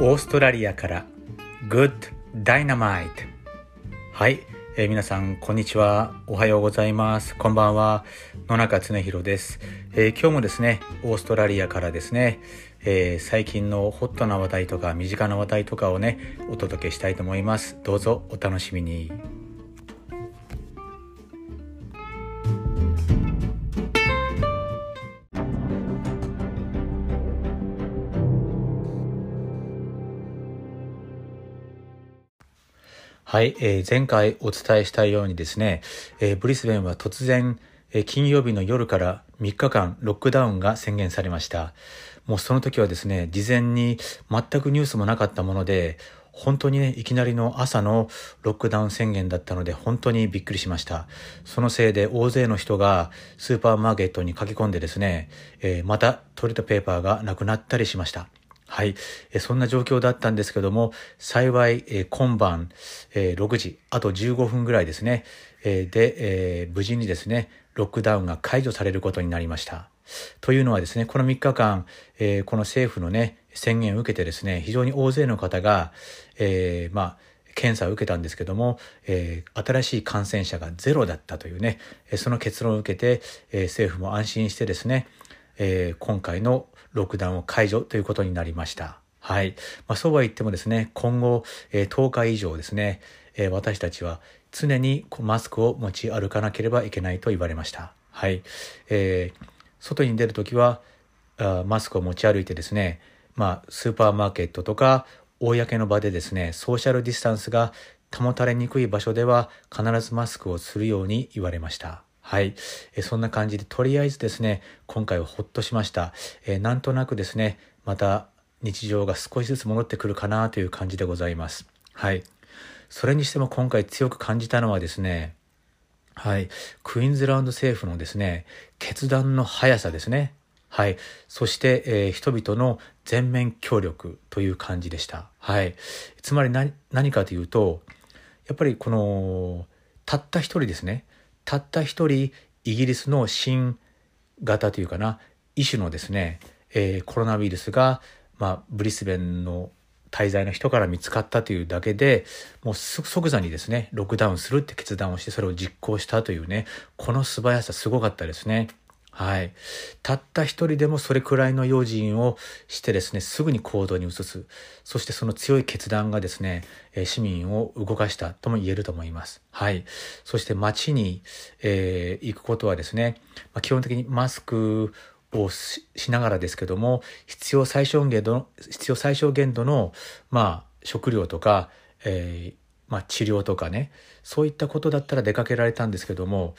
オーストラリアから Good Dynamite はい、えー、皆さんこんにちは。おはようございます。こんばんは。野中恒弘です、えー、今日もですねオーストラリアからですね、えー、最近のホットな話題とか身近な話題とかをねお届けしたいと思います。どうぞお楽しみに。はい、えー、前回お伝えしたようにですね、えー、ブリスベンは突然、えー、金曜日の夜から3日間ロックダウンが宣言されました。もうその時はですね、事前に全くニュースもなかったもので、本当にね、いきなりの朝のロックダウン宣言だったので、本当にびっくりしました。そのせいで大勢の人がスーパーマーケットに駆け込んでですね、え、またトイレットペーパーがなくなったりしました。はい。えそんな状況だったんですけども、幸い、え今晩、え6時、あと15分ぐらいですね、えで、え無事にですね、ロックダウンが解除されることになりました。というのはですね、この3日間、えこの政府のね、宣言を受けてですね、非常に大勢の方が、えー、まあ、検査を受けたんですけども、えー、新しい感染者がゼロだったというね、その結論を受けて、えー、政府も安心してですね、え、今回のロックダウンを解除ということになりました。はい。まあ、そうは言ってもですね、今後、えー、10日以上ですね、えー、私たちは常にマスクを持ち歩かなければいけないと言われました。はい。えー、外に出るときはあ、マスクを持ち歩いてですね、まあ、スーパーマーケットとか、公の場でですね、ソーシャルディスタンスが保たれにくい場所では必ずマスクをするように言われました。はい。えそんな感じで、とりあえずですね、今回はほっとしました。えなんとなくですね、また日常が少しずつ戻ってくるかなという感じでございます。はい。それにしても今回強く感じたのはですね、はい。クイーンズランド政府のですね、決断の速さですね。はい。そして、えー、人々の全面協力という感じでした。はい。つまり何何かというと、やっぱりこの、たった一人ですね。たった一人イギリスの新型というかな一種のですね、えー、コロナウイルスが、まあ、ブリスベンの滞在の人から見つかったというだけでもう即座にですねロックダウンするって決断をしてそれを実行したというねこの素早さすごかったですね。はい。たった一人でもそれくらいの用心をしてですね、すぐに行動に移す。そしてその強い決断がですね、え市民を動かしたとも言えると思います。はい。そして街に、えー、行くことはですね、まあ、基本的にマスクをしながらですけども、必要最小限度の、必要最小限度の、まあ、食料とか、えー、まあ、治療とかね、そういったことだったら出かけられたんですけども、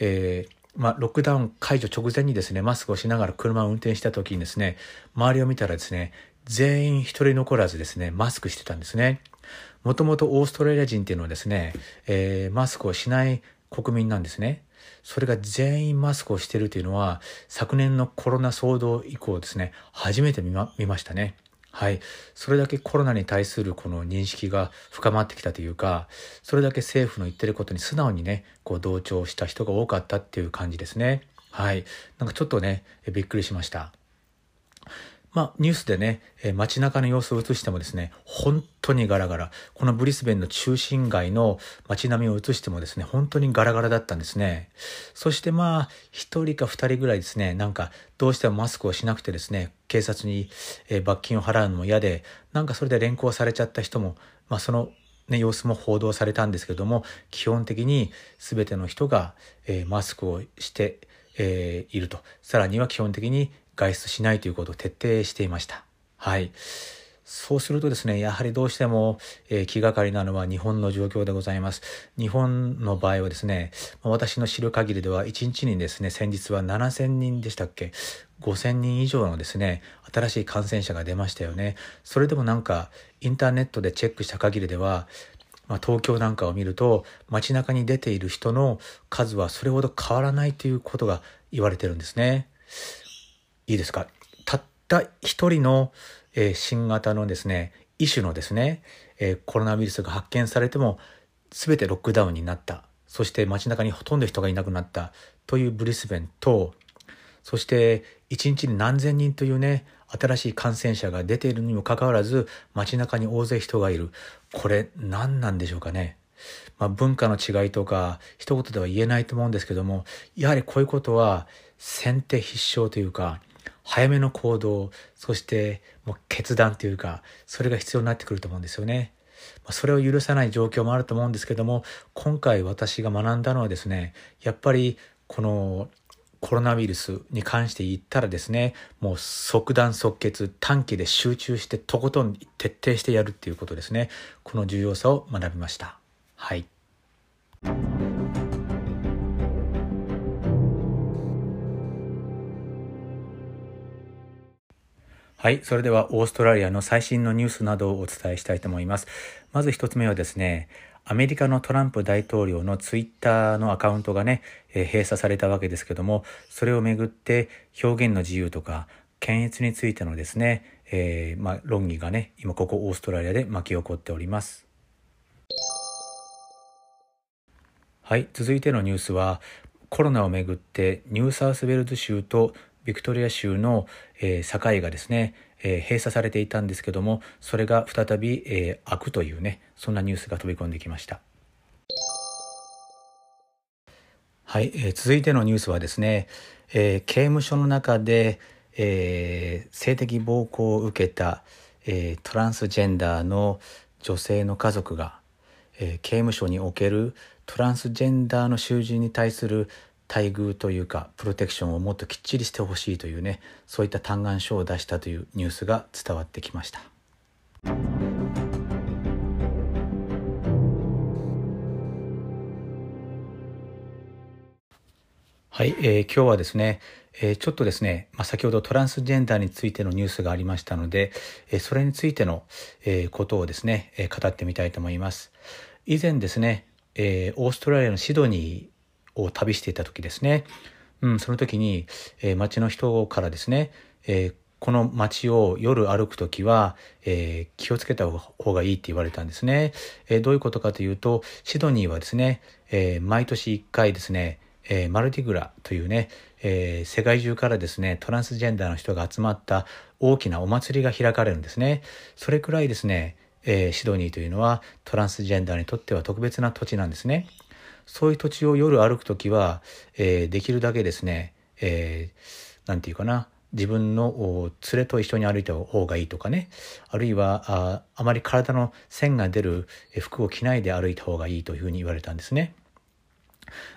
えーまあ、ロックダウン解除直前にですね、マスクをしながら車を運転した時にですね、周りを見たらですね、全員一人残らずですね、マスクしてたんですね。もともとオーストラリア人っていうのはですね、えー、マスクをしない国民なんですね。それが全員マスクをしてるというのは、昨年のコロナ騒動以降ですね、初めて見ま見ましたね。はい。それだけコロナに対するこの認識が深まってきたというか、それだけ政府の言ってることに素直にね、こう同調した人が多かったっていう感じですね。はい。なんかちょっとね、びっくりしました。まあ、ニュースでね、え街中の様子を映してもですね、本当にガラガラ。このブリスベンの中心街の街並みを映してもですね、本当にガラガラだったんですね。そしてまあ、一人か二人ぐらいですね、なんか、どうしてもマスクをしなくてですね、警察に、罰金を払うのも嫌で、なんかそれで連行されちゃった人も、まあ、そのね、様子も報道されたんですけども、基本的に全ての人が、えー、マスクをして、えー、いると。さらには基本的に外出しないということを徹底していました。はい。そうするとですね、やはりどうしても、えー、気がかりなのは日本の状況でございます。日本の場合はですね、私の知る限りでは1日にですね、先日は7000人でしたっけ ?5000 人以上のですね、新しい感染者が出ましたよね。それでもなんか、インターネットでチェックした限りでは、まあ、東京なんかを見ると街中に出ている人の数はそれほど変わらないということが言われてるんですね。いいですか？たった一人の、えー、新型のですね、医種のですね、えー、コロナウイルスが発見されても、全てロックダウンになった。そして街中にほとんど人がいなくなったというブリスベンと、そして一日に何千人というね、新しい感染者が出ているにもかかわらず街中に大勢人がいる。これ何なんでしょうかね？まあ、文化の違いとか一言では言えないと思うんですけども、やはりこういうことは先手必勝というか、早めの行動、そしてもう決断というか、それが必要になってくると思うんですよね。それを許さない状況もあると思うんですけども、今回私が学んだのはですね、やっぱりこのコロナウイルスに関して言ったらですね、もう即断即決、短期で集中してとことん徹底してやるっていうことですね。この重要さを学びました。はい。はい。それではオーストラリアの最新のニュースなどをお伝えしたいと思います。まず一つ目はですね、アメリカのトランプ大統領のツイッターのアカウントがね、えー、閉鎖されたわけですけども、それをめぐって表現の自由とか検閲についてのですね、えー、まあ、論議がね、今ここオーストラリアで巻き起こっております。はい、続いてのニュースは、コロナをめぐってニューサウスウェールズ州とビクトリア州の、えー、境がですね、えー、閉鎖されていたんですけどもそれが再び、えー、開くというねそんなニュースが飛び込んできました。はい、えー、続いてのニュースはですね、えー、刑務所の中で、えー、性的暴行を受けた、えー、トランスジェンダーの女性の家族が、えー、刑務所におけるトランスジェンダーの囚人に対する待遇というかプロテクションをもっときっちりしてほしいというねそういった嘆願書を出したというニュースが伝わってきました。はい、えー、今日はですね、えー、ちょっとですね、まあ、先ほどトランスジェンダーについてのニュースがありましたので、えー、それについての、えー、ことをですね、えー、語ってみたいと思います。以前ですね、えー、オーストラリアのシドニーを旅していた時ですね、うん、その時に、えー、街の人からですね、えー、この街を夜歩くときは、えー、気をつけた方がいいって言われたんですね。えー、どういうことかというと、シドニーはですね、えー、毎年1回ですね、えー、マルディグラというね、えー、世界中からですね、トランスジェンダーの人が集まった大きなお祭りが開かれるんですね。それくらいですね、えー、シドニーというのはトランスジェンダーにとっては特別な土地なんですね。そういう土地を夜歩くときは、えー、できるだけですね、えー、なんていうかな、自分の連れと一緒に歩いた方がいいとかね、あるいはああまり体の線が出る服を着ないで歩いた方がいいというふうに言われたんですね。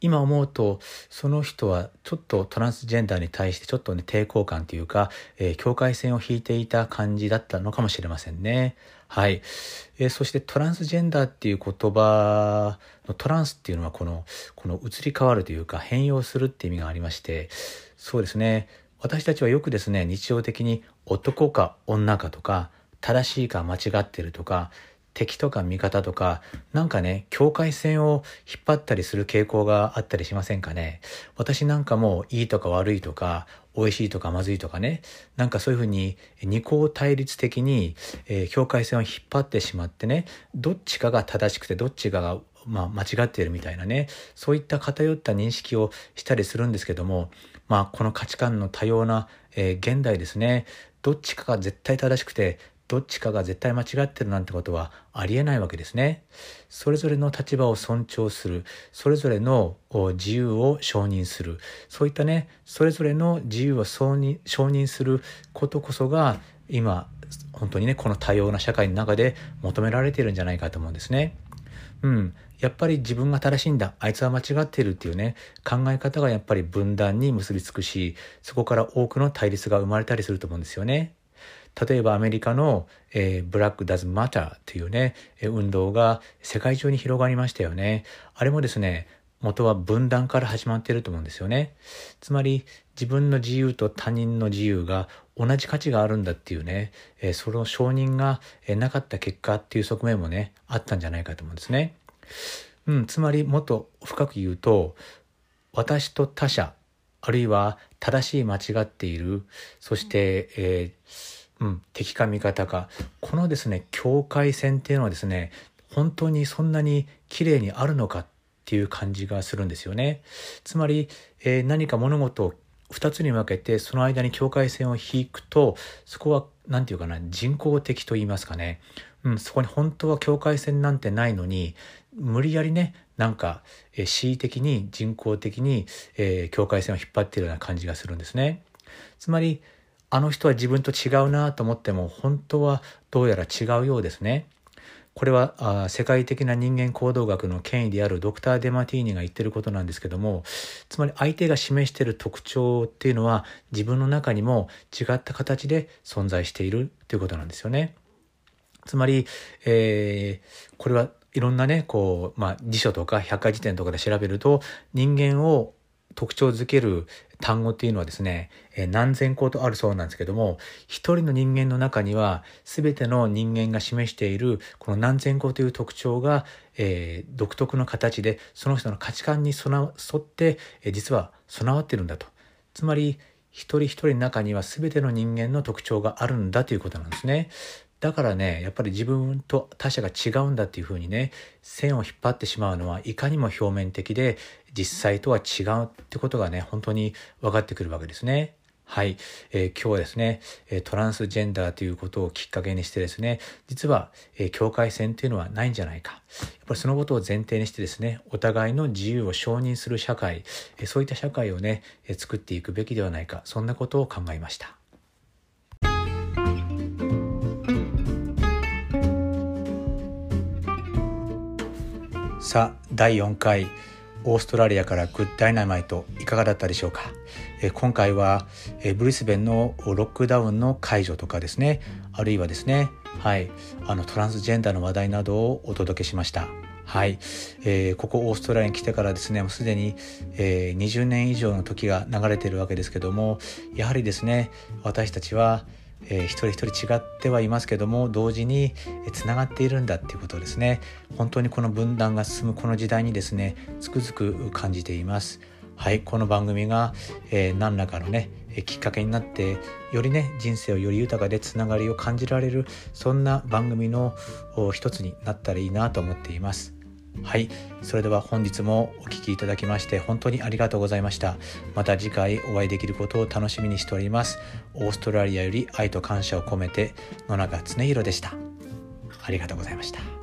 今思うと、その人はちょっとトランスジェンダーに対してちょっとね、抵抗感というか、えー、境界線を引いていた感じだったのかもしれませんね。はい。えー、そしてトランスジェンダーっていう言葉のトランスっていうのはこの、この移り変わるというか変容するって意味がありまして、そうですね。私たちはよくですね、日常的に男か女かとか、正しいか間違ってるとか、敵とか味方とか、なんかね、境界線を引っ張ったりする傾向があったりしませんかね？私なんかもいいとか悪いとか、美味しいとかまずいとかね、なんかそういうふうに二項対立的に、えー、境界線を引っ張ってしまってね、どっちかが正しくてどっちかがまあ、間違っているみたいなね、そういった偏った認識をしたりするんですけども、まあ、この価値観の多様な、えー、現代ですね、どっちかが絶対正しくて、どっちかが絶対間違ってるなんてことはありえないわけですね。それぞれの立場を尊重する、それぞれの自由を承認する、そういったね、それぞれの自由を承認承認することこそが今、本当にね、この多様な社会の中で求められているんじゃないかと思うんですね。うん。やっぱり自分が正しいんだ、あいつは間違っているっていうね、考え方がやっぱり分断に結びつくし、そこから多くの対立が生まれたりすると思うんですよね。例えばアメリカの、えー、ブラック・ダズ・マターというね、運動が世界中に広がりましたよね。あれもですね、元は分断から始まっていると思うんですよね。つまり自分の自由と他人の自由が同じ価値があるんだっていうね、えー、その承認がなかった結果っていう側面もね、あったんじゃないかと思うんですね。うん、つまりもっと深く言うと、私と他者、あるいは正しい間違っている、そして、えーうん、敵か味方か。このですね、境界線っていうのはですね、本当にそんなに綺麗にあるのかっていう感じがするんですよね。つまり、えー、何か物事を2つに分けてその間に境界線を引くとそこは何て言うかな人工的と言いますかね、うん、そこに本当は境界線なんてないのに無理やりねなんかえ恣意的に人工的に、えー、境界線を引っ張ってるような感じがするんですね。つまりあの人は自分と違うなと思っても本当はどうやら違うようですね。これはあ世界的な人間行動学の権威であるドクター・デマティーニが言ってることなんですけどもつまり相手が示している特徴っていうのは自分の中にも違った形で存在しているということなんですよね。つまり、えー、これはいろんなねこう、まあ、辞書とか百科事典とかで調べると人間を特徴づける単語っていうのはですね、え、何千個とあるそうなんですけども、一人の人間の中には、全ての人間が示している、この何千個という特徴が、えー、独特の形で、その人の価値観に沿って、え、実は備わってるんだと。つまり、一人一人の中には全ての人間の特徴があるんだということなんですね。だからね、やっぱり自分と他者が違うんだっていうふうにね、線を引っ張ってしまうのはいかにも表面的で、実際とは違うってことがね、本当に分かってくるわけですね。はい、えー、今日はですね、トランスジェンダーということをきっかけにしてですね、実は、えー、境界線というのはないんじゃないか。やっぱりそのことを前提にしてですね、お互いの自由を承認する社会、えー、そういった社会をね、えー、作っていくべきではないか、そんなことを考えました。さあ第4回オーストラリアからグッダイナマイトいかがだったでしょうか、え今回は、えブリスベンのロックダウンの解除とかですね。あるいはですねはいあのトランスジェンダーの話題などをお届けしました。はい、えー、ここオーストラリアに来てからですねもうすでに、えー、20年以上の時が流れてるわけですけどもやはりですね私たちはえー、一人一人違ってはいますけども同時につながっているんだっていうことをですね本当にこの分断が進むこの時代にですねつくづく感じています。はい、この番組が、えー、何らかのねきっかけになってよりね人生をより豊かでつながりを感じられるそんな番組の一つになったらいいなと思っています。はい。それでは本日もお聴きいただきまして本当にありがとうございました。また次回お会いできることを楽しみにしております。オーストラリアより愛と感謝を込めて野中恒弘でした。ありがとうございました。